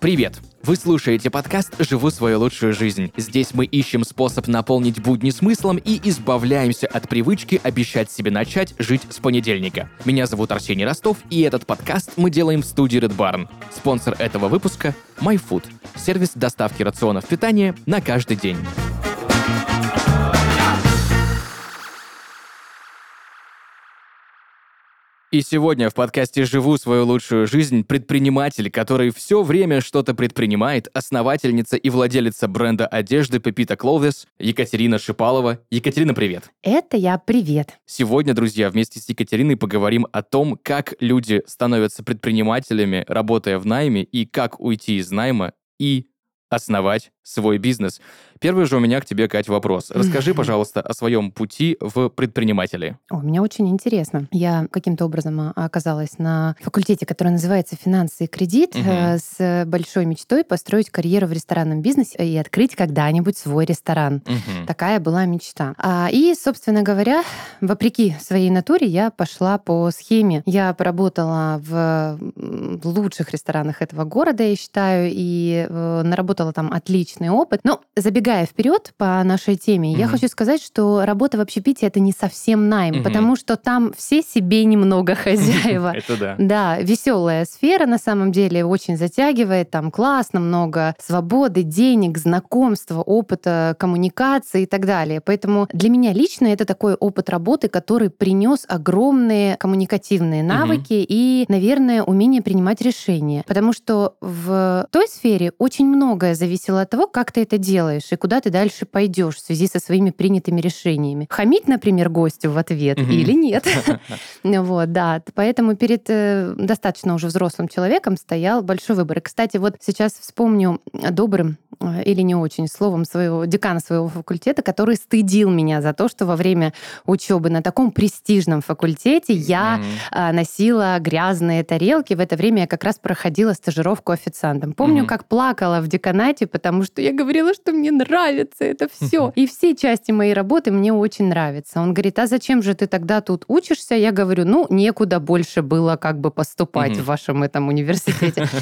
Привет! Вы слушаете подкаст «Живу свою лучшую жизнь». Здесь мы ищем способ наполнить будни смыслом и избавляемся от привычки обещать себе начать жить с понедельника. Меня зовут Арсений Ростов, и этот подкаст мы делаем в студии Red Barn. Спонсор этого выпуска – MyFood – сервис доставки рационов питания на каждый день. И сегодня в подкасте «Живу свою лучшую жизнь» предприниматель, который все время что-то предпринимает, основательница и владелица бренда одежды Pepita Clothes Екатерина Шипалова. Екатерина, привет. Это я, привет. Сегодня, друзья, вместе с Екатериной поговорим о том, как люди становятся предпринимателями, работая в найме, и как уйти из найма и основать свой бизнес. Первый же у меня к тебе, Кать, вопрос. Расскажи, пожалуйста, о своем пути в предприниматели. О, мне очень интересно. Я каким-то образом а, оказалась на факультете, который называется «Финансы и кредит», угу. с большой мечтой построить карьеру в ресторанном бизнесе и открыть когда-нибудь свой ресторан. Угу. Такая была мечта. А, и, собственно говоря, вопреки своей натуре, я пошла по схеме. Я поработала в лучших ресторанах этого города, я считаю, и э, наработала там отличный опыт. Но забегая забегая вперед по нашей теме, mm-hmm. я хочу сказать, что работа в общепите это не совсем найм, mm-hmm. потому что там все себе немного хозяева. Это да. Да, веселая сфера на самом деле очень затягивает, там классно, много свободы, денег, знакомства, опыта, коммуникации и так далее. Поэтому для меня лично это такой опыт работы, который принес огромные коммуникативные навыки и, наверное, умение принимать решения. Потому что в той сфере очень многое зависело от того, как ты это делаешь и куда ты дальше пойдешь в связи со своими принятыми решениями. Хамить, например, гостю в ответ mm-hmm. или нет. вот, да. Поэтому перед э, достаточно уже взрослым человеком стоял большой выбор. И, кстати, вот сейчас вспомню добрым э, или не очень словом своего декана своего факультета, который стыдил меня за то, что во время учебы на таком престижном факультете я mm-hmm. носила грязные тарелки. В это время я как раз проходила стажировку официантом. Помню, mm-hmm. как плакала в деканате, потому что я говорила, что мне нравится это все. И все части моей работы мне очень нравятся. Он говорит, а зачем же ты тогда тут учишься? Я говорю, ну, некуда больше было как бы поступать в вашем этом университете.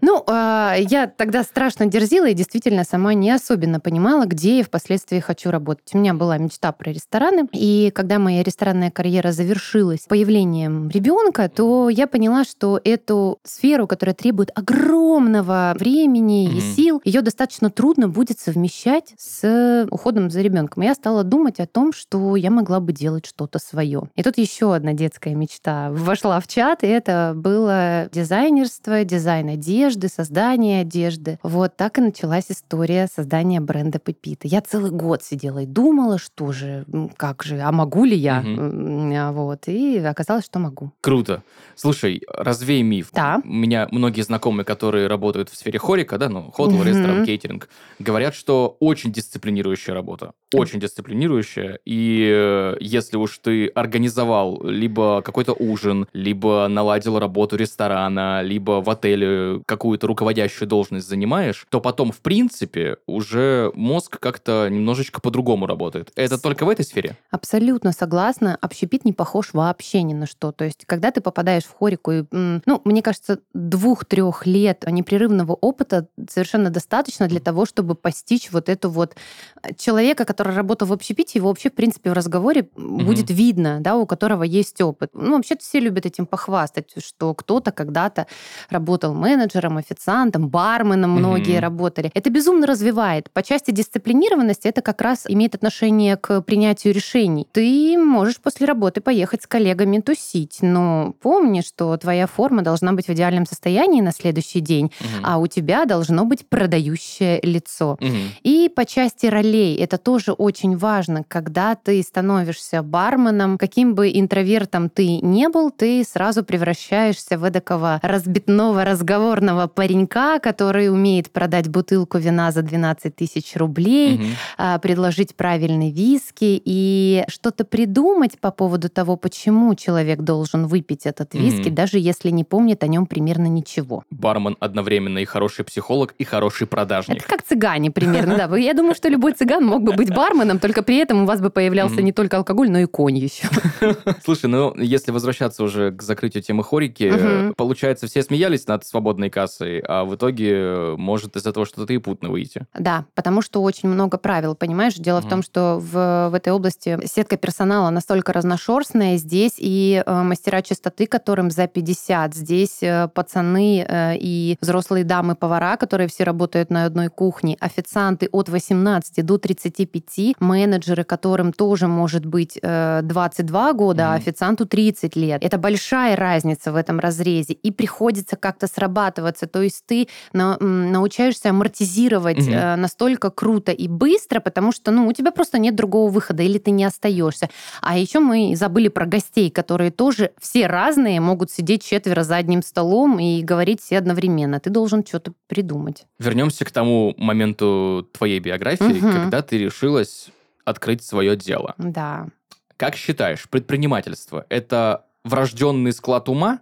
Ну, а, я тогда страшно дерзила и действительно сама не особенно понимала, где я впоследствии хочу работать. У меня была мечта про рестораны, и когда моя ресторанная карьера завершилась появлением ребенка, то я поняла, что эту сферу, которая требует огромного времени и сил, ее достаточно трудно будет совмещать совмещать с уходом за ребенком. Я стала думать о том, что я могла бы делать что-то свое. И тут еще одна детская мечта вошла в чат, и это было дизайнерство, дизайн одежды, создание одежды. Вот так и началась история создания бренда Пепита. Я целый год сидела и думала, что же, как же, а могу ли я? Угу. Вот. И оказалось, что могу. Круто. Слушай, развей миф. Да. У меня многие знакомые, которые работают в сфере хорика, да, ну, хотел, угу. ресторан, кейтеринг, говорят, что очень дисциплинирующая работа. Очень дисциплинирующая. И э, если уж ты организовал либо какой-то ужин, либо наладил работу ресторана, либо в отеле какую-то руководящую должность занимаешь, то потом, в принципе, уже мозг как-то немножечко по-другому работает. Это только в этой сфере? Абсолютно согласна. Общепит не похож вообще ни на что. То есть, когда ты попадаешь в хорику, и, ну, мне кажется, двух-трех лет непрерывного опыта совершенно достаточно для того, чтобы постичь вот эту вот э, человека, который работал в общепите, его вообще, в принципе, в разговоре mm-hmm. будет видно, да, у которого есть опыт. Ну, вообще-то все любят этим похвастать, что кто-то когда-то работал менеджером, официантом, барменом многие работали. Это безумно развивает. По части дисциплинированности это как раз имеет отношение к принятию решений. Ты можешь после работы поехать с коллегами тусить, но помни, что твоя форма должна быть в идеальном состоянии на следующий день, mm-hmm. а у тебя должно быть продающее лицо. Mm-hmm. И по части ролей это тоже очень важно, когда ты становишься барменом, каким бы интровертом ты не был, ты сразу превращаешься в эдакого разбитного разговорного паренька, который умеет продать бутылку вина за 12 тысяч рублей, угу. предложить правильный виски и что-то придумать по поводу того, почему человек должен выпить этот виски, mm-hmm. даже если не помнит о нем примерно ничего. Бармен одновременно и хороший психолог, и хороший продажник. Это как цыгане примерно, да. Я думаю, что любой цыган мог бы быть барменом, только при этом у вас бы появлялся не только алкоголь, но и конь еще. Слушай, ну если возвращаться уже к закрытию темы хорики, получается, все смеялись над свободной кассой, а в итоге может из этого что-то и путно выйти. Да, потому что очень много правил, понимаешь? Дело в том, что в, в этой области сетка персонала настолько разношерстная. Здесь и э, мастера чистоты, которым за 50. Здесь э, пацаны э, и взрослые дамы-повара, которые все работают на одной кухне. Официанты от 18 до 35. Менеджеры, которым тоже может быть э, 22 года, mm а официанту 30 лет. Это большая разница в этом разрезе. И приходится как-то срабатываться. То есть ты на, научаешься амортизировать mm э, настолько круто и быстро, потому что ну, у тебя просто нет другого выхода, или ты не остаешься. А еще мы забыли про гостей, которые тоже все разные, могут сидеть четверо за одним столом и говорить все одновременно. Ты должен что-то придумать. Вернемся к тому моменту твоей биографии, угу. когда ты решилась открыть свое дело. Да. Как считаешь, предпринимательство – это врожденный склад ума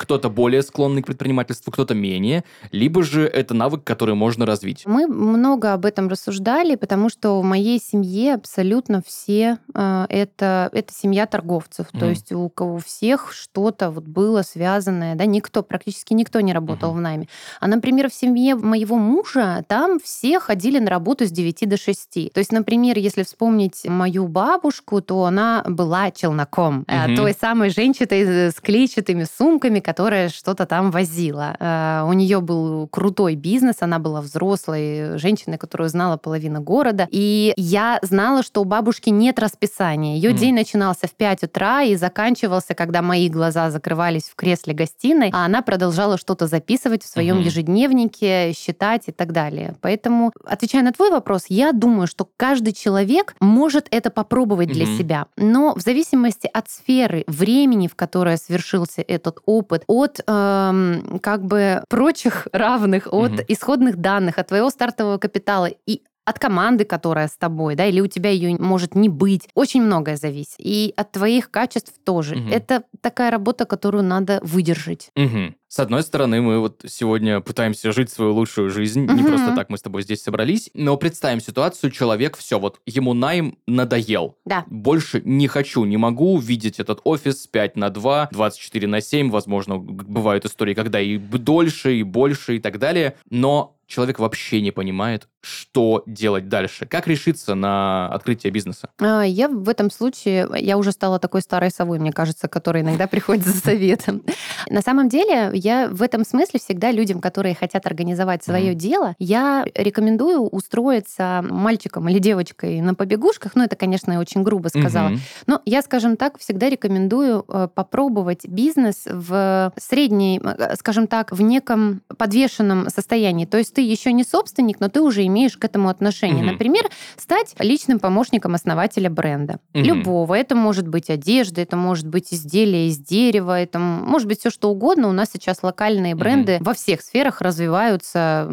кто-то более склонный к предпринимательству, кто-то менее, либо же это навык, который можно развить? Мы много об этом рассуждали, потому что в моей семье абсолютно все э, это, это семья торговцев. Mm. То есть у кого всех что-то вот было связанное, да, никто, практически никто не работал mm-hmm. в найме. А, например, в семье моего мужа там все ходили на работу с 9 до 6. То есть, например, если вспомнить мою бабушку, то она была челноком, mm-hmm. той самой женщиной с клетчатыми сумками, которая что-то там возила. Э, у нее был крутой бизнес, она была взрослой женщиной, которую знала половина города. И я знала, что у бабушки нет расписания. Ее mm. день начинался в 5 утра и заканчивался, когда мои глаза закрывались в кресле гостиной, а она продолжала что-то записывать в своем mm-hmm. ежедневнике, считать и так далее. Поэтому, отвечая на твой вопрос, я думаю, что каждый человек может это попробовать mm-hmm. для себя. Но в зависимости от сферы, времени, в которое свершился этот опыт, от эм, как бы прочих равных, от угу. исходных данных, от твоего стартового капитала и от команды, которая с тобой, да, или у тебя ее может не быть. Очень многое зависит. И от твоих качеств тоже. Угу. Это такая работа, которую надо выдержать. Угу. С одной стороны, мы вот сегодня пытаемся жить свою лучшую жизнь. Угу. Не просто так мы с тобой здесь собрались. Но представим ситуацию, человек, все, вот ему найм надоел. Да. Больше не хочу, не могу видеть этот офис 5 на 2, 24 на 7. Возможно, бывают истории, когда и дольше, и больше, и так далее. Но человек вообще не понимает, что делать дальше. Как решиться на открытие бизнеса? А, я в этом случае, я уже стала такой старой совой, мне кажется, которая иногда приходит за советом. На самом деле, я в этом смысле всегда людям, которые хотят организовать свое дело, я рекомендую устроиться мальчиком или девочкой на побегушках. Ну, это, конечно, я очень грубо сказала. Но я, скажем так, всегда рекомендую э, попробовать бизнес в средней, э, скажем так, в неком подвешенном состоянии. То есть ты еще не собственник, но ты уже имеешь к этому отношение. Угу. Например, стать личным помощником основателя бренда. Угу. Любого. Это может быть одежда, это может быть изделие из дерева, это может быть все что угодно. У нас сейчас локальные бренды угу. во всех сферах развиваются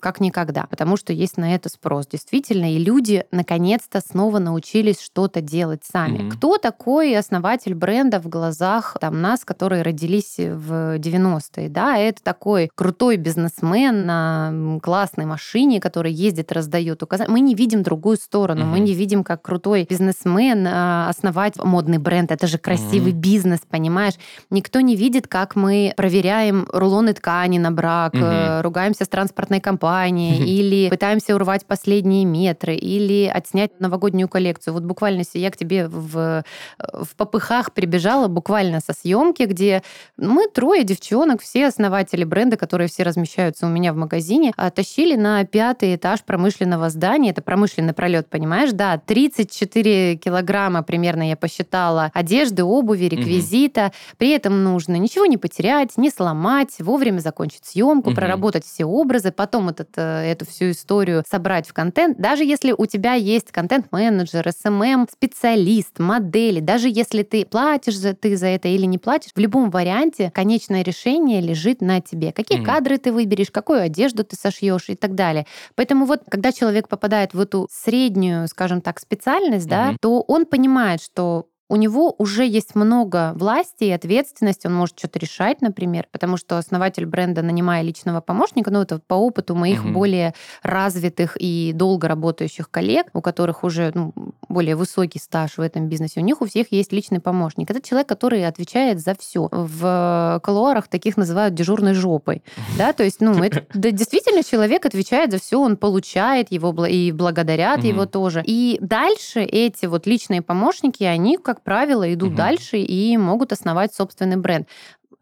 как никогда, потому что есть на это спрос. Действительно, и люди наконец-то снова научились что-то делать сами. Угу. Кто такой основатель бренда в глазах там, нас, которые родились в 90-е? Да, это такой крутой бизнесмен на классной машине, который ездит, раздает указания. Мы не видим другую сторону. Угу. Мы не видим, как крутой бизнесмен а, основать модный бренд. Это же красивый угу. бизнес, понимаешь? Никто не видит, как мы проверяем рулоны ткани на брак, угу. ругаемся с транспортной компанией, угу. или пытаемся урвать последние метры, или отснять новогоднюю коллекцию. Вот буквально я к тебе в, в попыхах прибежала буквально со съемки, где мы трое девчонок, все основатели бренда, которые все размещаются у меня в магазине, а, тащили на пятый этаж промышленного здания. Это промышленный пролет, понимаешь? Да, 34 килограмма примерно я посчитала одежды, обуви, реквизита. Угу. При этом нужно ничего не потерять, не сломать, вовремя закончить съемку, угу. проработать все образы, потом этот, э, эту всю историю собрать в контент. Даже если у тебя есть контент-менеджер, SMM, эм эм, специалист, модели, даже если ты платишь за, ты за это или не платишь, в любом варианте конечное решение лежит на тебе. Какие угу. кадры ты выберешь, какую одежду ты сошьешь и так далее. Поэтому вот, когда человек попадает в эту среднюю, скажем так, специальность, угу. да, то он понимает, что у него уже есть много власти и ответственности, он может что-то решать, например, потому что основатель бренда, нанимая личного помощника, ну это по опыту моих угу. более развитых и долго работающих коллег, у которых уже ну, более высокий стаж в этом бизнесе, у них у всех есть личный помощник. Это человек, который отвечает за все. В колуарах таких называют дежурной жопой. Да, то есть, ну, это да, действительно человек отвечает за все, он получает его и благодарят его тоже. И дальше эти вот личные помощники, они, как правило, идут дальше и могут основать собственный бренд.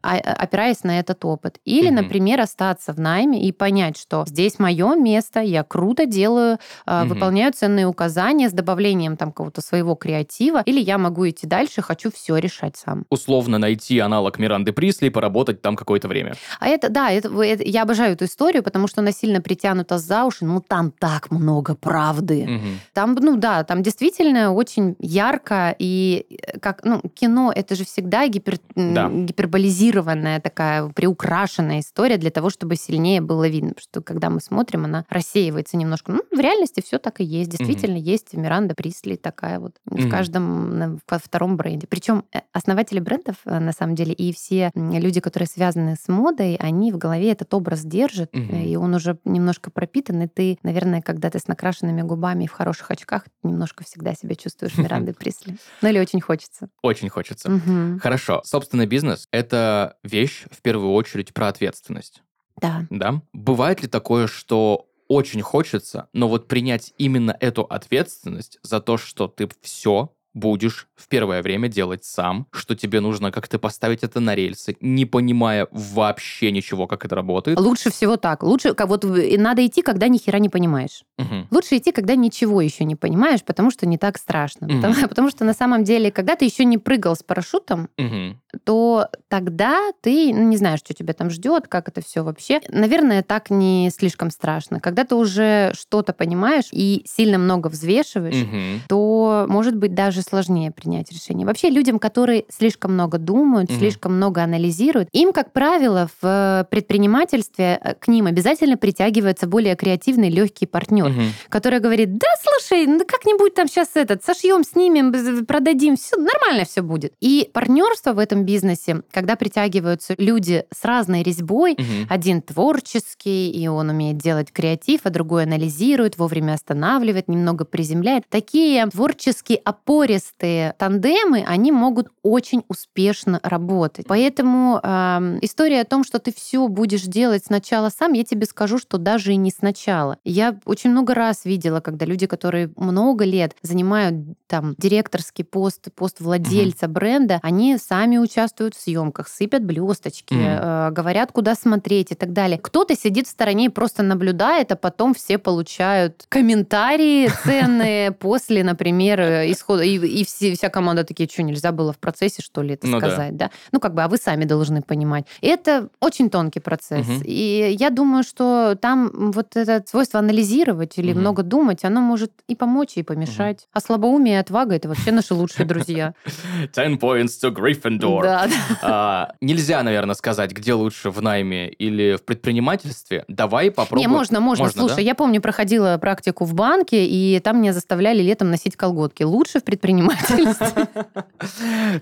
А, опираясь на этот опыт. Или, mm например, остаться в найме и понять, что здесь мое место, я круто делаю, mm выполняю ценные указания с добавлением там какого-то своего креатива, или я могу идти дальше, хочу все решать сам. Условно найти аналог Миранды Присли и поработать там какое-то время. А это, да, это, это, я обожаю эту историю, потому что она сильно притянута за уши, ну там так много правды. mm Там, ну да, там действительно очень ярко, и э, как, ну, кино, это же всегда гипер, да. гиперболизировано утрированная такая, приукрашенная история для того, чтобы сильнее было видно. Потому что когда мы смотрим, она рассеивается немножко. Ну, в реальности все так и есть. Действительно, mm-hmm. есть Миранда Присли такая вот mm-hmm. в каждом в втором бренде. Причем э, основатели брендов, э, на самом деле, и все люди, которые связаны с модой, они в голове этот образ держат, mm-hmm. и он уже немножко пропитан, и ты, наверное, когда ты с накрашенными губами и в хороших очках, немножко всегда себя чувствуешь Мирандой Присли. Ну или очень хочется. Очень хочется. Хорошо. Собственный бизнес — это вещь в первую очередь про ответственность. Да. Да. Бывает ли такое, что очень хочется, но вот принять именно эту ответственность за то, что ты все будешь в первое время делать сам, что тебе нужно как-то поставить это на рельсы, не понимая вообще ничего, как это работает. Лучше всего так. Лучше, как вот надо идти, когда ни хера не понимаешь. Угу. Лучше идти, когда ничего еще не понимаешь, потому что не так страшно. Угу. Потому, потому что на самом деле, когда ты еще не прыгал с парашютом, угу. то тогда ты ну, не знаешь, что тебя там ждет, как это все вообще. Наверное, так не слишком страшно. Когда ты уже что-то понимаешь и сильно много взвешиваешь, угу. то может быть даже сложнее принять решение. Вообще людям, которые слишком много думают, угу. слишком много анализируют, им, как правило, в предпринимательстве э, к ним обязательно притягивается более креативный, легкий партнер, угу. который говорит, да, слушай, ну как-нибудь там сейчас этот, сошьем, снимем, продадим, все нормально все будет. И партнерство в этом бизнесе, когда притягиваются люди с разной резьбой, угу. один творческий, и он умеет делать креатив, а другой анализирует, вовремя останавливает, немного приземляет. Такие творческие опоры напористые тандемы, они могут очень успешно работать. Поэтому э, история о том, что ты все будешь делать сначала сам, я тебе скажу, что даже и не сначала. Я очень много раз видела, когда люди, которые много лет занимают там директорский пост, пост владельца mm-hmm. бренда, они сами участвуют в съемках, сыпят блесточки, mm-hmm. э, говорят, куда смотреть и так далее. Кто-то сидит в стороне и просто наблюдает, а потом все получают комментарии ценные после, например, исхода и и все, вся команда такие, что, нельзя было в процессе, что ли, это ну, сказать, да. да? Ну, как бы, а вы сами должны понимать. это очень тонкий процесс. Угу. И я думаю, что там вот это свойство анализировать или угу. много думать, оно может и помочь, и помешать. Угу. А слабоумие и отвага — это вообще наши лучшие друзья. Ten points to Gryffindor. Да, а, нельзя, наверное, сказать, где лучше в найме или в предпринимательстве. Давай попробуем. Не, можно, можно. можно Слушай, да? я помню, проходила практику в банке, и там меня заставляли летом носить колготки. Лучше в предпринимательстве.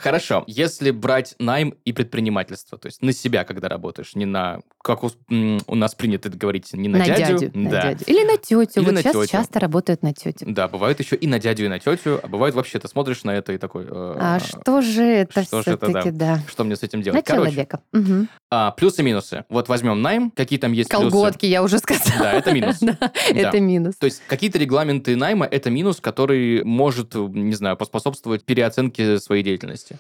Хорошо. Если брать найм и предпринимательство, то есть на себя, когда работаешь, не на, как у, у нас принято говорить, не на, на дядю. дядю на да. дядю. Или на тетю. Или вот на сейчас тетю. часто работают на тетю. Да, бывают еще и на дядю, и на тетю, а бывает вообще ты смотришь на это и такой... Э, а что же это все-таки, да. Что мне с этим делать? На человека. Угу. А, плюсы-минусы. Вот возьмем найм, какие там есть Колготки, плюсы? я уже сказала. Да, это минус. Это минус. То есть какие-то регламенты найма — это минус, который может, не знаю, поспособствовать переоценке своей деятельности?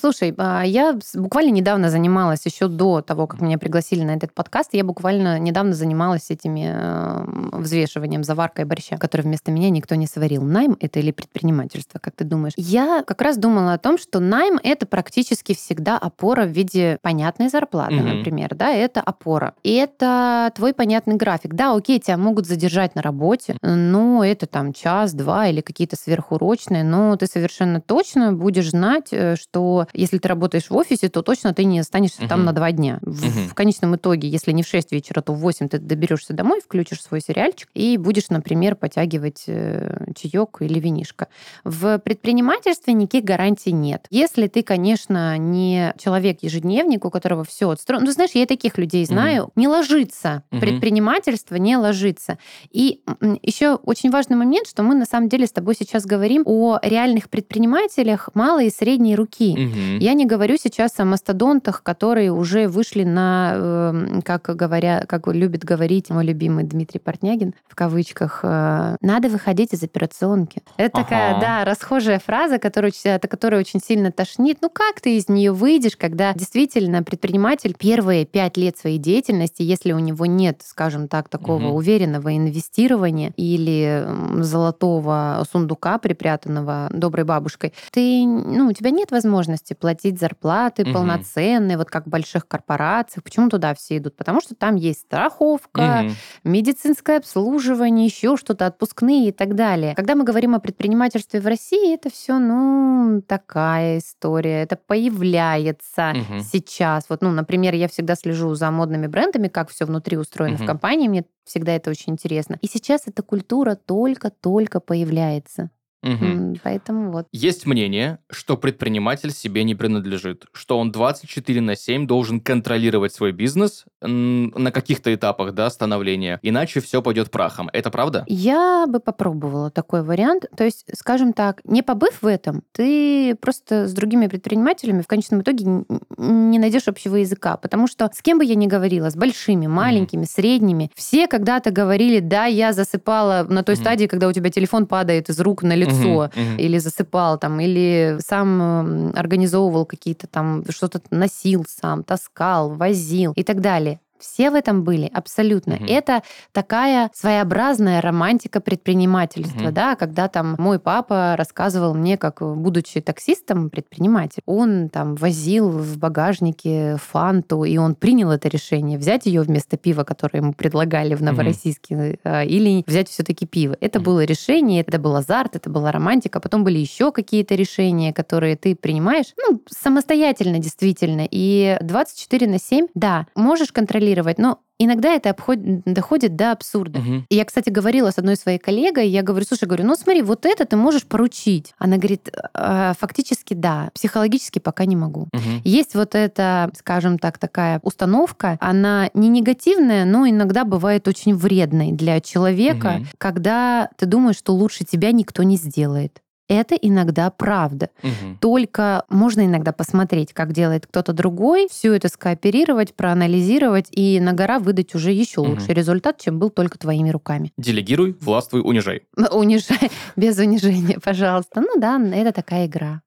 Слушай, а, я буквально недавно занималась, еще до того, как меня пригласили на этот подкаст, я буквально недавно занималась этими э, взвешиванием, заваркой борща, который вместо меня никто не сварил. Найм это или предпринимательство, как ты думаешь? Я как раз думала о том, что найм это практически всегда опора в виде понятной зарплаты, зарплата, угу. например, да, это опора. И это твой понятный график. Да, окей, тебя могут задержать на работе, но это там час-два или какие-то сверхурочные, но ты совершенно точно будешь знать, э, что если ты работаешь в офисе, то точно ты не останешься угу. там на два дня. В, угу. в конечном итоге, если не в 6 вечера, то в 8 ты доберешься домой, включишь свой сериальчик и будешь, например, потягивать э, чаек или винишко. В предпринимательстве никаких гарантий нет. Если ты, конечно, не человек-ежедневник, у которого все отстроено. Ну, знаешь, я таких людей знаю. Угу. Не ложится. Угу. Предпринимательство не ложится. И еще очень важный момент, что мы на самом деле с тобой сейчас говорим о реальных предпринимателях малой и средней руки. Угу. Я не говорю сейчас о мастодонтах, которые уже вышли на, эм, как говоря, как любит говорить мой любимый Дмитрий Портнягин, в кавычках, э, надо выходить из операционки. Это ага. такая, да, расхожая фраза, которая, которая очень сильно тошнит. Ну как ты из нее выйдешь, когда действительно предприниматель первые пять лет своей деятельности, если у него нет, скажем так, такого угу. уверенного инвестирования или золотого сундука, припрятанного доброй бабушкой, ты, ну, у тебя нет возможности платить зарплаты угу. полноценные, вот как в больших корпорациях. Почему туда все идут? Потому что там есть страховка, угу. медицинское обслуживание, еще что-то, отпускные и так далее. Когда мы говорим о предпринимательстве в России, это все, ну, такая история. Это появляется угу. сейчас. Вот, ну, например, я всегда слежу за модными брендами, как все внутри устроено угу. в компании. Мне всегда это очень интересно. И сейчас эта культура только-только появляется. Угу. Поэтому вот. Есть мнение, что предприниматель себе не принадлежит, что он 24 на 7 должен контролировать свой бизнес на каких-то этапах да, становления, иначе все пойдет прахом. Это правда? Я бы попробовала такой вариант. То есть, скажем так, не побыв в этом, ты просто с другими предпринимателями в конечном итоге не найдешь общего языка. Потому что с кем бы я ни говорила, с большими, маленькими, mm средними, все когда-то говорили, да, я засыпала на той mm стадии, когда у тебя телефон падает из рук на лицо, лицо, uh-huh. или засыпал там, или сам организовывал какие-то там, что-то носил сам, таскал, возил и так далее. Все в этом были, абсолютно. Угу. Это такая своеобразная романтика предпринимательства, угу. да, когда там мой папа рассказывал мне, как будучи таксистом, предприниматель, он там возил в багажнике фанту, и он принял это решение взять ее вместо пива, которое ему предлагали в Новороссийске, угу. или взять все-таки пиво. Это угу. было решение, это был азарт, это была романтика. Потом были еще какие-то решения, которые ты принимаешь, ну, самостоятельно действительно. И 24 на 7, да, можешь контролировать контролировать, но иногда это обходит, доходит до абсурда. Угу. И я, кстати, говорила с одной своей коллегой, я говорю, слушай, говорю, ну смотри, вот это ты можешь поручить. Она говорит, «А, фактически да, психологически пока не могу. Угу. Есть вот эта, скажем так, такая установка, она не негативная, но иногда бывает очень вредной для человека, угу. когда ты думаешь, что лучше тебя никто не сделает. Это иногда правда. Угу. Только можно иногда посмотреть, как делает кто-то другой, все это скооперировать, проанализировать и на гора выдать уже еще угу. лучший результат, чем был только твоими руками. Делегируй, властвуй, унижай. Унижай, без унижения, пожалуйста. Ну да, это такая игра.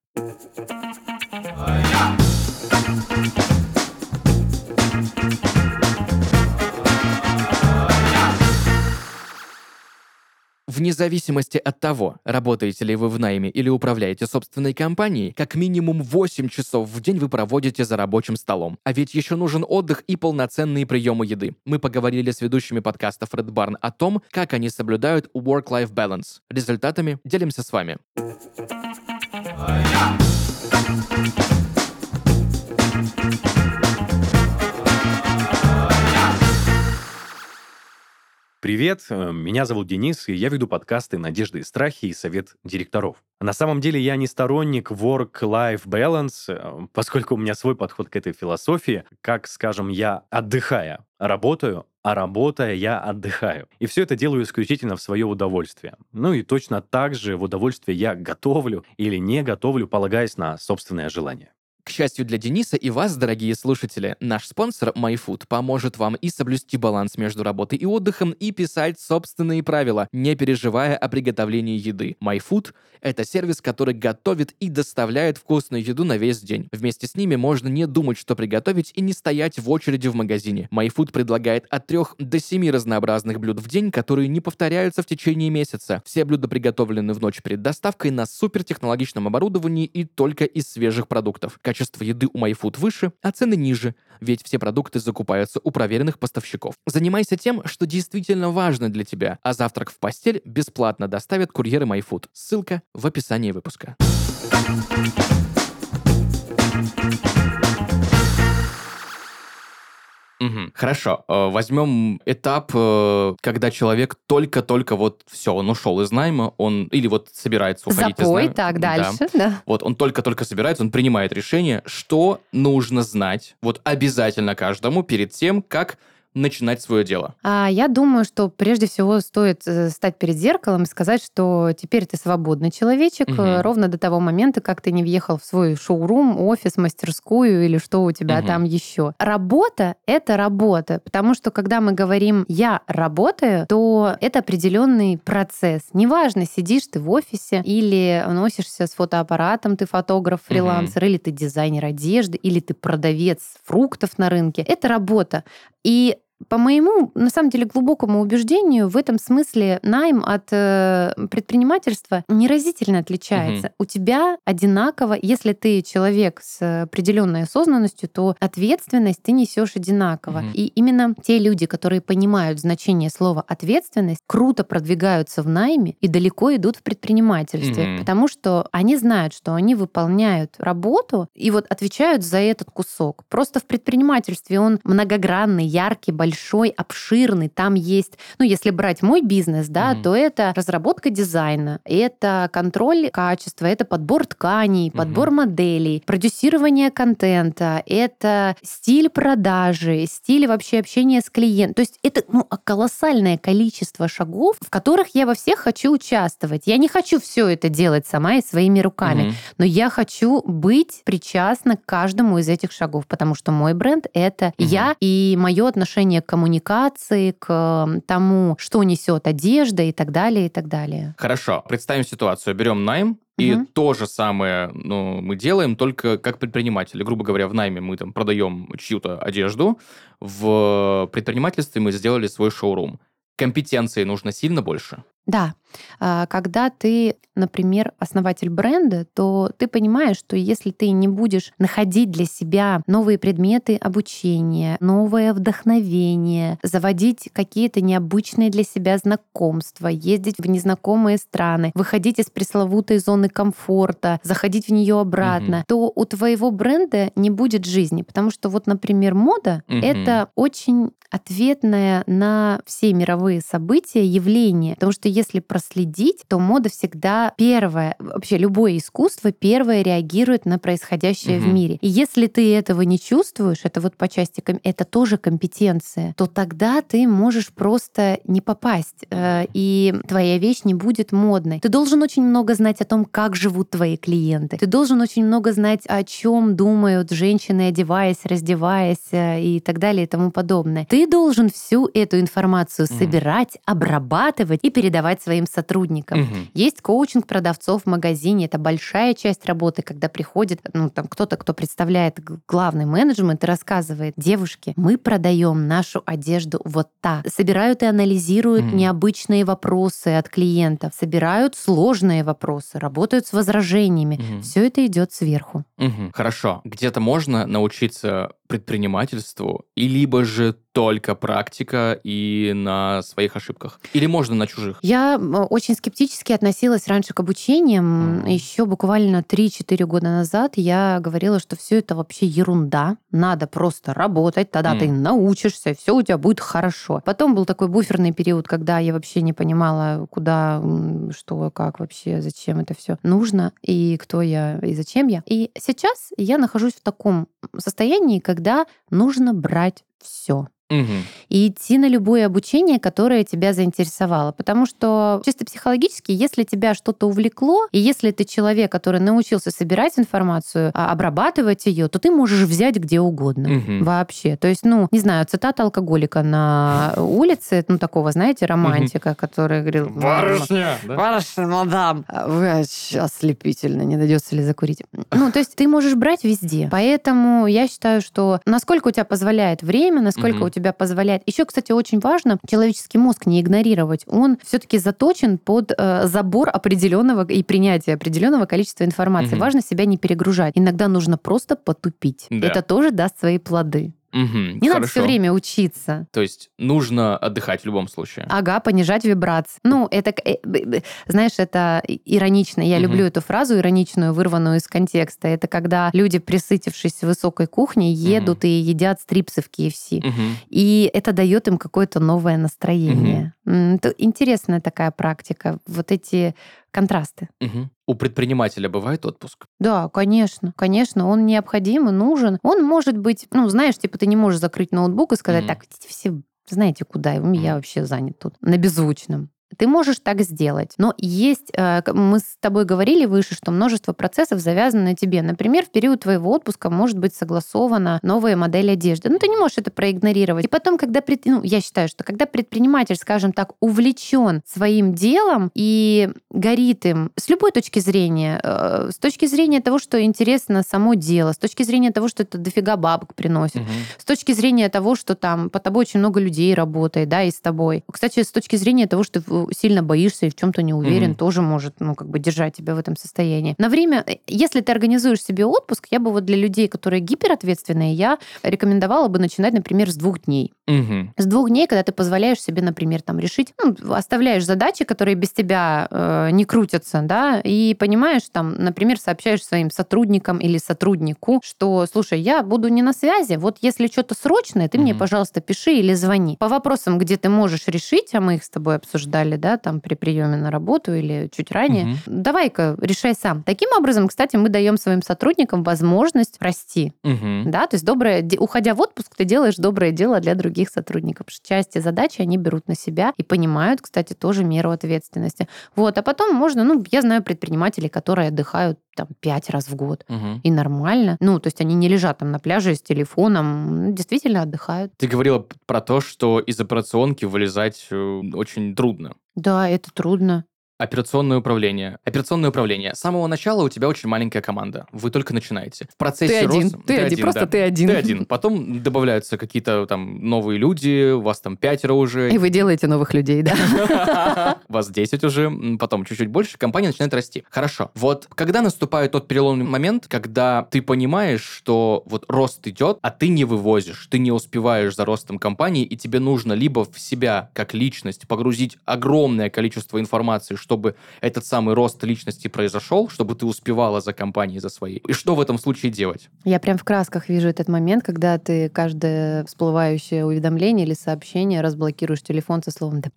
Вне зависимости от того, работаете ли вы в найме или управляете собственной компанией, как минимум 8 часов в день вы проводите за рабочим столом. А ведь еще нужен отдых и полноценные приемы еды. Мы поговорили с ведущими подкастов Red Barn о том, как они соблюдают work-life balance. Результатами делимся с вами. Привет, э, меня зовут Денис, и я веду подкасты «Надежды и страхи» и «Совет директоров». На самом деле я не сторонник work-life balance, э, поскольку у меня свой подход к этой философии. Как, скажем, я отдыхая работаю, а работая я отдыхаю. И все это делаю исключительно в свое удовольствие. Ну и точно так же в удовольствие я готовлю или не готовлю, полагаясь на собственное желание. К счастью для Дениса и вас, дорогие слушатели, наш спонсор MyFood поможет вам и соблюсти баланс между работой и отдыхом, и писать собственные правила, не переживая о приготовлении еды. MyFood — это сервис, который готовит и доставляет вкусную еду на весь день. Вместе с ними можно не думать, что приготовить, и не стоять в очереди в магазине. MyFood предлагает от 3 до 7 разнообразных блюд в день, которые не повторяются в течение месяца. Все блюда приготовлены в ночь перед доставкой на супертехнологичном оборудовании и только из свежих продуктов. Качество еды у MyFood выше, а цены ниже, ведь все продукты закупаются у проверенных поставщиков. Занимайся тем, что действительно важно для тебя, а завтрак в постель бесплатно доставят курьеры MyFood. Ссылка в описании выпуска. Мгм. Хорошо, э, возьмем этап, э, когда человек только-только вот все, он ушел из найма, он или вот собирается уходить из Запой, найма. так, Да. дальше, да. Вот он только-только собирается, он принимает решение, что нужно знать, вот обязательно каждому перед тем, как начинать свое дело. А я думаю, что прежде всего стоит э, стать перед зеркалом и сказать, что теперь ты свободный человечек, э, ровно до того момента, как ты не въехал в свой шоурум, офис, мастерскую или что у тебя Мгм. там еще. Работа — это работа, потому что когда мы говорим «я работаю», то это определенный процесс. Неважно, сидишь ты в офисе или носишься с фотоаппаратом, ты фотограф, фрилансер, или ты дизайнер одежды, или ты продавец фруктов на рынке. Это работа. И по моему, на самом деле, глубокому убеждению, в этом смысле найм от э, предпринимательства неразительно отличается. У тебя одинаково, если ты человек с определенной осознанностью, то ответственность ты несешь одинаково. Мгм. И именно те люди, которые понимают значение слова ответственность, круто продвигаются в найме и далеко идут в предпринимательстве, Мгм. потому что они знают, что они выполняют работу и вот отвечают за этот кусок. Просто в предпринимательстве он многогранный, яркий, большой, обширный. Там есть, ну, если брать мой бизнес, да, Мгм. то это разработка дизайна, это контроль качества, это подбор тканей, подбор моделей, продюсирование контента, это стиль продажи, стиль вообще общения с клиентом. То есть это ну, колоссальное количество шагов, в которых я во всех хочу участвовать. Я не хочу все это делать сама и своими руками, Мгм. но я хочу быть причастна к каждому из этих шагов, потому что мой бренд — это Мгм. я и мое отношение к коммуникации, к тому, что несет одежда и так далее, и так далее. Хорошо, представим ситуацию. Берем найм, и Мгм. то же самое ну, мы делаем, только как предприниматели. Грубо говоря, в найме мы там продаем чью-то одежду, в предпринимательстве мы сделали свой шоурум. Компетенции нужно сильно больше. Да, А, когда ты, например, основатель бренда, то ты понимаешь, что если ты не будешь находить для себя новые предметы обучения, новое вдохновение, заводить какие-то необычные для себя знакомства, ездить в незнакомые страны, выходить из пресловутой зоны комфорта, заходить в нее обратно, Мгм. то у твоего бренда не будет жизни. Потому что вот, например, мода Мгм. это очень ответное на все мировые события явление. Потому что если проследить, то мода всегда первая, вообще любое искусство первое реагирует на происходящее в Мгм. мире. И если ты этого не чувствуешь, это вот по части, это тоже компетенция, то тогда ты можешь просто не попасть, э, и твоя вещь не будет модной. Ты должен очень много знать о том, как живут твои клиенты. Ты должен очень много знать, о чем думают женщины, одеваясь, раздеваясь э, и так далее и тому подобное. Ты должен всю эту информацию Мгм. собирать, обрабатывать и передавать своим сотрудникам. Мгм. Есть коучинг продавцов в магазине. Это большая часть работы, когда приходит ну, там кто-то, кто представляет главный менеджмент и рассказывает, девушки, мы продаем нашу одежду вот так. Собирают и анализируют Мгм. необычные вопросы от клиентов, собирают сложные вопросы, работают с возражениями. Мгм. Все это идет сверху. Мгм. Хорошо. Где-то можно научиться предпринимательству, и либо же только практика и на своих ошибках? Или можно на чужих? Я м, очень скептически относилась раньше к обучениям. Мгм. Еще буквально 3-4 года назад я говорила, что все это вообще ерунда. Надо просто работать, тогда ты М. научишься, все у тебя будет хорошо. Потом был такой буферный период, когда я вообще не понимала, куда, что, как вообще, зачем это все нужно, и кто я, и зачем я. И сейчас я нахожусь в таком состоянии, когда нужно брать все Мгм. и идти на любое обучение, которое тебя заинтересовало. Потому что чисто психологически, если тебя что-то увлекло, и если ты человек, который научился собирать информацию, а, обрабатывать ее, то ты можешь взять где угодно. Мгм. Вообще. То есть, ну, не знаю, цитата алкоголика на улице, ну, такого, знаете, романтика, который говорил... Барышня! да? Барышня, мадам, вы ослепительно, не дойдется ли закурить. Ну, то есть ты можешь брать везде. Поэтому я считаю, что насколько у тебя позволяет время, насколько Мгм. у тебя тебя позволяет. Еще, кстати, очень важно человеческий мозг не игнорировать. Он все-таки заточен под э, забор определенного и принятие определенного количества информации. Мгм. Важно себя не перегружать. Иногда нужно просто потупить. Да. Это тоже даст свои плоды. Мгм, Не надо все хорошо. время учиться. То есть нужно отдыхать в любом случае. Ага, понижать вибрации. Ну, это, э, знаешь, это иронично. Я Мгм. люблю эту фразу ироничную, вырванную из контекста. Это когда люди, присытившись высокой кухней, едут и едят стрипсы в KFC. Мгм. И это дает им какое-то новое настроение. М, Это интересная такая практика. Вот эти контрасты. Мгм. У предпринимателя бывает отпуск? Да, конечно, конечно, он необходим и нужен. Он может быть, ну, знаешь, типа ты не можешь закрыть ноутбук и сказать, Мгм. так, все знаете куда, я вообще занят тут, на беззвучном. Ты можешь так сделать. Но есть, э, мы с тобой говорили выше, что множество процессов завязано на тебе. Например, в период твоего отпуска может быть согласована новая модель одежды. Ну, ты не можешь это проигнорировать. И потом, когда, пред- ну, я считаю, что когда предприниматель, скажем так, увлечен своим делом и горит им с любой точки зрения, э, с точки зрения того, что интересно само дело, с точки зрения того, что это дофига бабок приносит, Мгм. с точки зрения того, что там по тобой очень много людей работает, да, и с тобой. Кстати, с точки зрения того, что сильно боишься и в чем-то не уверен, Мгм. тоже может, ну, как бы держать тебя в этом состоянии. На время, э, если ты организуешь себе отпуск, я бы вот для людей, которые гиперответственные, я рекомендовала бы начинать, например, с двух дней. Мгм. С двух дней, когда ты позволяешь себе, например, там решить, ну, оставляешь задачи, которые без тебя э, не крутятся, да, и понимаешь, там, например, сообщаешь своим сотрудникам или сотруднику, что, слушай, я буду не на связи, вот если что-то срочное, ты мне, Мгм. пожалуйста, пиши или звони. По вопросам, где ты можешь решить, а мы их с тобой обсуждали, да, там при приеме на работу или чуть ранее, Мгм. давай-ка решай сам. Таким образом, кстати, мы даем своим сотрудникам возможность расти. Мгм. Да, то есть доброе, уходя в отпуск, ты делаешь доброе дело для других сотрудников. Части задачи они берут на себя и понимают, кстати, тоже меру ответственности. Вот, а потом можно, ну, я знаю предпринимателей, которые отдыхают там пять раз в год. Мгм. И нормально. Ну, то есть они не лежат там на пляже с телефоном, действительно отдыхают. Ты говорила про то, что из операционки вылезать э, очень трудно. Да, это трудно. Операционное управление. Операционное управление. С самого начала у тебя очень маленькая команда. Вы только начинаете. В процессе роста... да. ты один. Ты один. Потом добавляются какие-то там новые люди, у вас там пятеро уже. И вы делаете новых людей, да? Вас 10 уже, потом чуть-чуть больше, компания начинает расти. Хорошо. Вот когда наступает тот переломный момент, когда ты понимаешь, что вот рост идет, а ты не вывозишь, ты не успеваешь за ростом компании, и тебе нужно либо в себя как личность погрузить огромное количество информации, чтобы этот самый рост личности произошел, чтобы ты успевала за компанией, за своей. И что в этом случае делать? Я прям в красках вижу этот момент, когда ты каждое всплывающее уведомление или сообщение разблокируешь телефон со словом «да».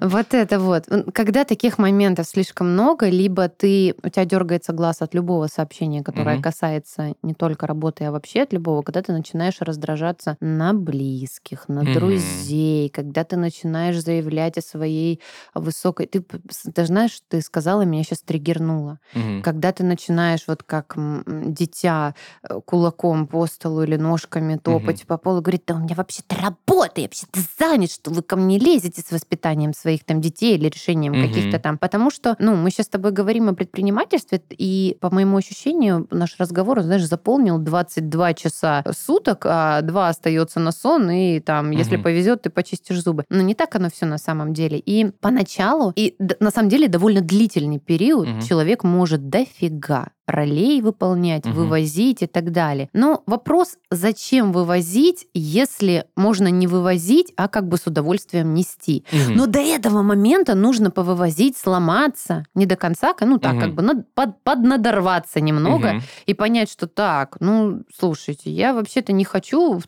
Вот это вот. Когда таких моментов слишком много, либо ты, у тебя дергается глаз от любого сообщения, которое касается не только работы, а вообще от любого, когда ты начинаешь раздражаться на близких, на друзей, когда ты начинаешь заявлять о своей высокой... Ты, с- ты знаешь, ты сказала, меня сейчас триггернуло. Мгм. Когда ты начинаешь вот как дитя э, кулаком по столу или ножками топать по полу, говорит, да у меня вообще-то работа, я вообще-то занят, что вы ко мне лезете с воспитанием своих там детей или решением Мгм. каких-то там. Потому что, ну, мы сейчас с тобой говорим о предпринимательстве, и по моему ощущению, наш разговор, знаешь, заполнил 22 часа суток, а два остается на сон, и там, если Мгм. повезет, ты почистишь зубы. Но не так оно все на самом деле. И поначалу, и д- на самом деле довольно длительный период Мгм. человек может дофига ролей выполнять, Мгм. вывозить и так далее. Но вопрос, зачем вывозить, если можно не вывозить, а как бы с удовольствием нести. Мгм. Но до этого момента нужно повывозить, сломаться, не до конца, ну так, Мгм. как бы над- под- поднадорваться немного Мгм. и понять, что так, ну, слушайте, я вообще-то не хочу в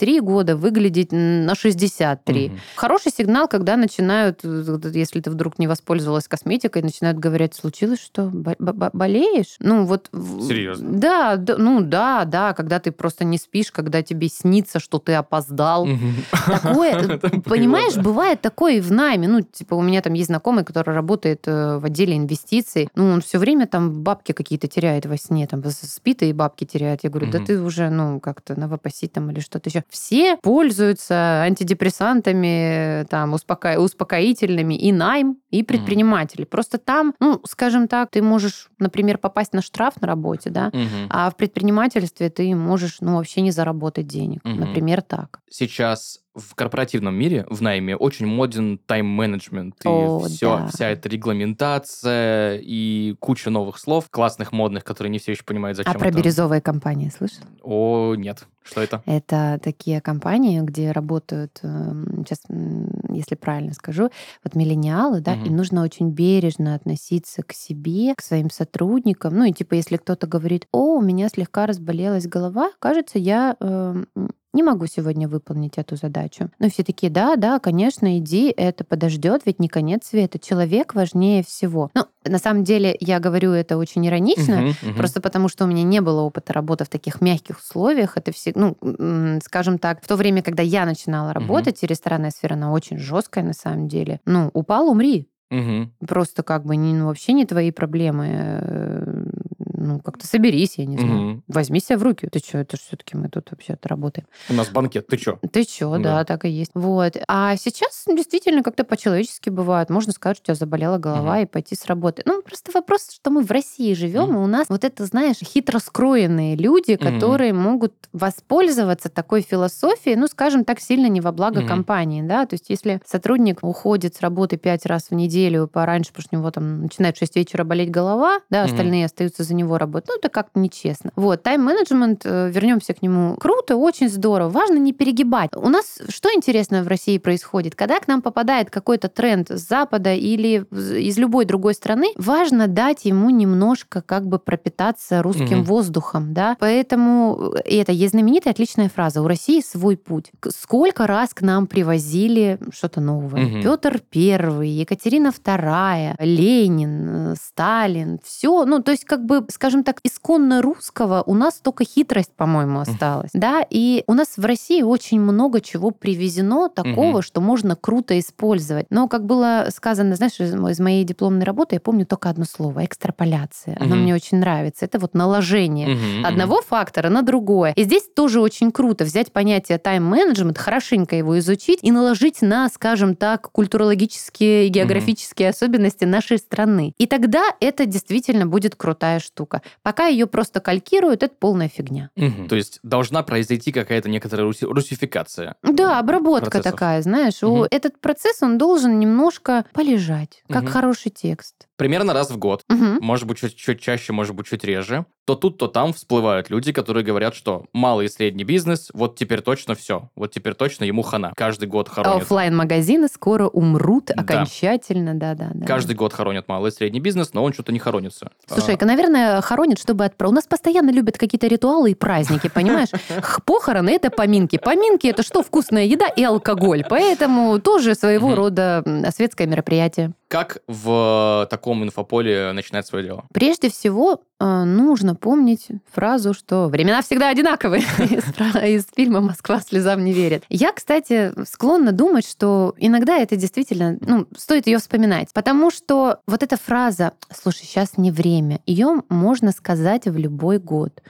33 года выглядеть на 63. Мгм. Хороший сигнал, когда начинают, если ты вдруг не воспользовалась косметикой, начинают говорить, случилось что, Бо- бо- болеешь? Ну вот... Серьезно? Да, да, ну да, да, когда ты просто не спишь, когда тебе снится, что ты опоздал. Такое, понимаешь, бывает такое и в найме. Ну, типа, у меня там есть знакомый, который работает э, в отделе инвестиций. Ну, он все время там бабки какие-то теряет во сне, там спит и бабки теряет. Я говорю, да ты уже, ну, как-то новопосить там или что-то еще. Все пользуются антидепрессантами, там, успока... успокоительными и найм, и предприниматели. Mm. Просто там, ну, скажем так, ты можешь, например, попасть на штраф на работе, да, Мгм. а в предпринимательстве ты можешь, ну, вообще не заработать денег. Мгм. Например, так. Сейчас в корпоративном мире, в найме, очень моден тайм-менеджмент. И О, все, да. вся эта регламентация и куча новых слов, классных, модных, которые не все еще понимают, зачем а про это. бирюзовые компании слышал? О, нет. Что это? Это такие компании, где работают, эм, сейчас, если правильно скажу, вот миллениалы, да, Мгм. им нужно очень бережно относиться к себе, к своим сотрудникам. Ну и типа, если кто-то говорит, о, у меня слегка разболелась голова, кажется, я эм, не могу сегодня выполнить эту задачу. Ну, все такие, да, да, конечно, иди, это подождет, ведь не конец света. Человек важнее всего. Ну, на самом деле, я говорю это очень иронично, Мгм, мгм. Просто потому, что у меня не было опыта работы в таких мягких условиях. Это все, ну, скажем так, в то время, когда я начинала работать, и ресторанная сфера, она очень жесткая на самом деле. Ну, упал, умри. Мгм. Просто как бы не, ну, вообще не твои проблемы. Ну, как-то соберись, я не знаю. Мгм. Возьми себя в руки. Ты что, это все-таки мы тут вообще-то работаем. У нас банкет, ты чё? Ты чё, Да. да. так и есть. Вот. А сейчас действительно как-то по-человечески бывает. Можно сказать, что у тебя заболела голова Мгм. и пойти с работы. Ну, просто вопрос, что мы в России живем, Мгм. и у нас вот это, знаешь, хитро скроенные люди, которые могут воспользоваться такой философией, ну, скажем так, сильно не во благо Мгм. компании, да. То есть если сотрудник уходит с работы пять раз в неделю пораньше, потому что у него там начинает в 6 вечера болеть голова, да, Мгм. остальные остаются за него работать, ну, это как-то нечестно. Вот, тайм-менеджмент, э, вернемся к нему, круто, очень здорово. Важно не перегибать. У нас что интересно в России происходит? Когда к нам попадает какой-то тренд с Запада или из любой другой страны, важно дать ему немножко как бы пропитаться русским Мгм. воздухом, да. Поэтому и это есть знаменитая отличная фраза: у России свой путь. Сколько раз к нам привозили что-то новое? Мгм. Петр Первый, Екатерина Вторая, Ленин, э, Сталин, все. Ну, то есть, как бы, скажем так, исконно русского у нас только хитрость, по-моему, осталась. Да, и у нас в России очень много чего привезено такого, что можно круто использовать. Но, как было сказано, знаешь, из мо- из моей дипломной работы, я помню только одно слово — экстраполяция. Оно мне очень нравится. Это вот наложение одного фактора на другое. И здесь тоже очень круто взять понятие тайм-менеджмент, хорошенько его изучить и наложить на, скажем так, культурологические и географические особенности нашей страны. И тогда это действительно будет крутая штука. Пока ее просто калькируют, это полная фигня. Мгм. То есть должна произойти какая-то некоторая руси- русификация. Да, обработка процессов. такая, знаешь. У- Мгм. Этот процесс, он должен немножко полежать, как Мгм. хороший текст. Примерно раз в год, Мгм. может быть, чуть, чуть чаще, может быть, чуть реже, то тут, то там всплывают люди, которые говорят, что малый и средний бизнес, вот теперь точно все, вот теперь точно ему хана. Каждый год хоронят. оффлайн магазины скоро умрут окончательно, да-да. Каждый год хоронят малый и средний бизнес, но он что-то не хоронится. Слушай, наверное, хоронят, чтобы отправить. У нас постоянно любят какие-то ритуалы и праздники, понимаешь? Похороны — это поминки. Поминки — это что? Вкусная еда и алкоголь. Поэтому тоже своего рода светское мероприятие. Как в таком инфополе начинать свое дело? Прежде всего, э, нужно помнить фразу, что времена всегда одинаковые из, фильма «Москва слезам не верит». Я, кстати, склонна думать, что иногда это действительно, ну, стоит ее вспоминать. Потому что вот эта фраза «слушай, сейчас не время», ее можно сказать в любой год.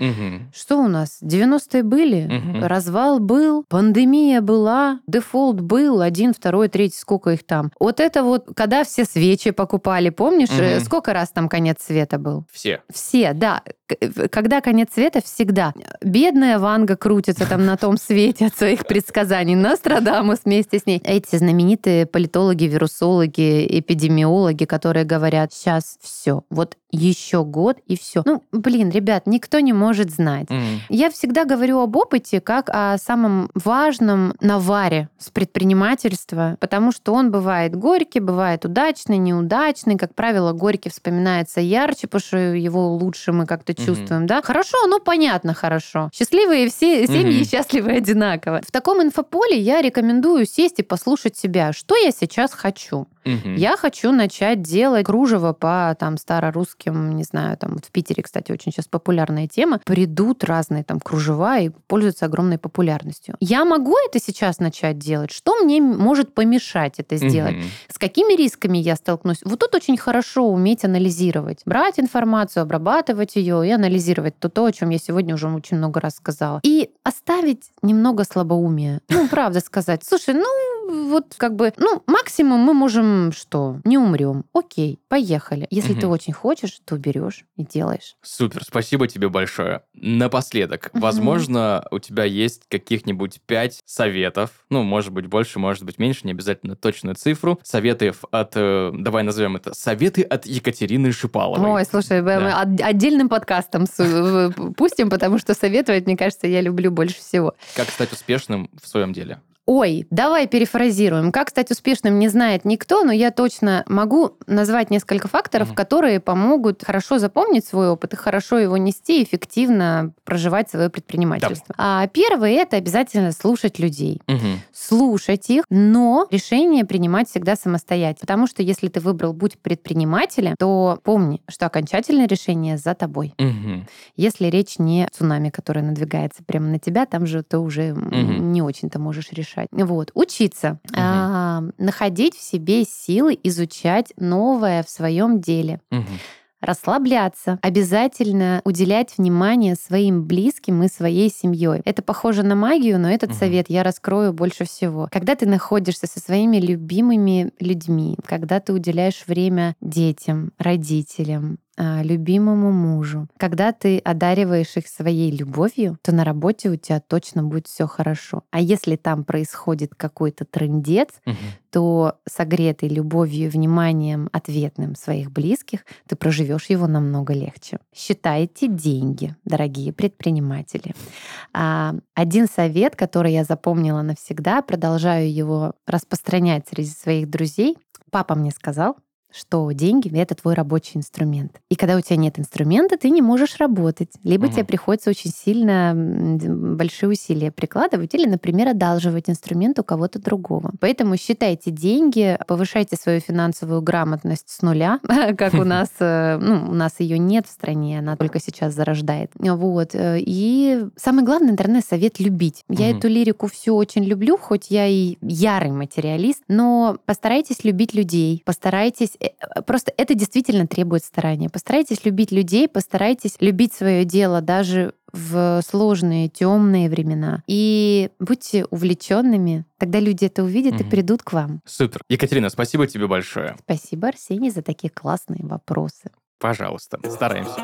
Что у нас? 90-е были, развал был, пандемия была, дефолт был, один, второй, третий, сколько их там. Вот это вот, когда все свечи покупали, помнишь, э, сколько раз там конец света был? Все. Все, да. К- Когда конец света, всегда. Бедная Ванга крутится там на том свете от своих предсказаний. Нострадамус вместе с ней. Эти знаменитые политологи, вирусологи, эпидемиологи, которые говорят, сейчас все, вот еще год и все. Ну, блин, ребят, никто не может знать. Мгм. Я всегда говорю об опыте как о самом важном наваре с предпринимательства, потому что он бывает горький, бывает удачный, неудачный. Как правило, горький вспоминается ярче, потому что его лучше мы как-то Мгм. чувствуем, да? Хорошо, ну понятно, хорошо. Счастливые все семьи Мгм. счастливы одинаково. В таком инфополе я рекомендую сесть и послушать себя, что я сейчас хочу. Мгм. Я хочу начать делать кружево по там старорусским, не знаю, там вот в Питере, кстати, очень сейчас популярная тема. Придут разные там кружева и пользуются огромной популярностью. Я могу это сейчас начать делать? Что мне может помешать это сделать? Мгм. С какими рисками я столкнусь? Вот тут очень хорошо уметь анализировать. Брать информацию, обрабатывать ее и анализировать то, то, о чем я сегодня уже очень много раз сказала. И оставить немного слабоумия. Ну, правда сказать. Слушай, ну, вот как бы, ну, максимум мы можем что? Не умрем. Окей, поехали. Если ты Мгм. очень хочешь, то берешь и делаешь. Супер, спасибо тебе большое. Напоследок, Мгм. возможно, у тебя есть каких-нибудь пять советов, ну, может быть, больше, может быть, меньше, не обязательно точную цифру, советов от, э, давай назовем это, советы от Екатерины Шипаловой. Ой, слушай, мы Да. от- отдельным подкастом в- пустим, потому что советовать, мне кажется, я люблю больше всего. Как стать успешным в своем деле? Ой, давай перефразируем. Как стать успешным, не знает никто, но я точно могу назвать несколько факторов, Мгм. которые помогут хорошо запомнить свой опыт и хорошо его нести, эффективно проживать свое предпринимательство. А первое это обязательно слушать людей. Мгм. Слушать их, но решение принимать всегда самостоятельно. Потому что если ты выбрал путь предпринимателя, то помни, что окончательное решение за тобой. Мгм. Если речь не о цунами, которое надвигается прямо на тебя, там же ты уже Мгм. не очень-то можешь решать. Вот. Учиться. Мгм. А, находить в себе силы изучать новое в своем деле. Мгм. Расслабляться. Обязательно уделять внимание своим близким и своей семьей. Это похоже на магию, но этот Мгм. совет я раскрою больше всего. Когда ты находишься со своими любимыми людьми, когда ты уделяешь время детям, родителям, любимому мужу, когда ты одариваешь их своей любовью, то на работе у тебя точно будет все хорошо. А если там происходит какой-то трендец, Мгм. то согретый любовью и вниманием ответным своих близких, ты проживешь его намного легче. Считайте деньги, дорогие предприниматели. А, Один совет, который я запомнила навсегда, продолжаю его распространять среди своих друзей. Папа мне сказал, что деньги — это твой рабочий инструмент. И когда у тебя нет инструмента, ты не можешь работать. Либо Мгм. тебе приходится очень сильно большие усилия прикладывать, или, например, одалживать инструмент у кого-то другого. Поэтому считайте деньги, повышайте свою финансовую грамотность с нуля, как у нас, э, ну, у нас ее нет в стране, она только сейчас зарождает. Вот. э, И самый главный, наверное, совет любить. Я Мгм. эту лирику всю очень люблю, хоть я и ярый материалист, но постарайтесь любить людей, постарайтесь, просто это действительно требует старания. Постарайтесь любить людей, постарайтесь любить свое дело даже в сложные, темные времена. И будьте увлеченными, тогда люди это увидят и Мгм. придут к вам. Супер. Екатерина, спасибо тебе большое. Спасибо, Арсений, за такие классные вопросы. Пожалуйста, стараемся.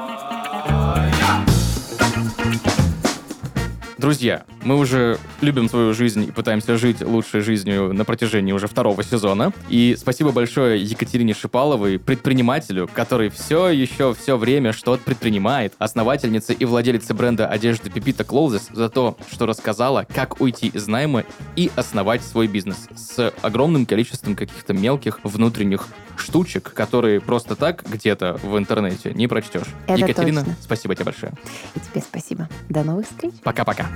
Друзья, мы уже любим свою жизнь и пытаемся жить лучшей жизнью на протяжении уже второго сезона. И спасибо большое Екатерине Шипаловой, предпринимателю, который все еще все время что-то предпринимает, основательнице и владелице бренда одежды Pepita Clothes за то, что рассказала, как уйти из найма и основать свой бизнес с огромным количеством каких-то мелких внутренних штучек, которые просто так где-то в интернете не прочтешь. Это Екатерина, точно. спасибо тебе большое. И тебе спасибо. До новых встреч. Пока-пока.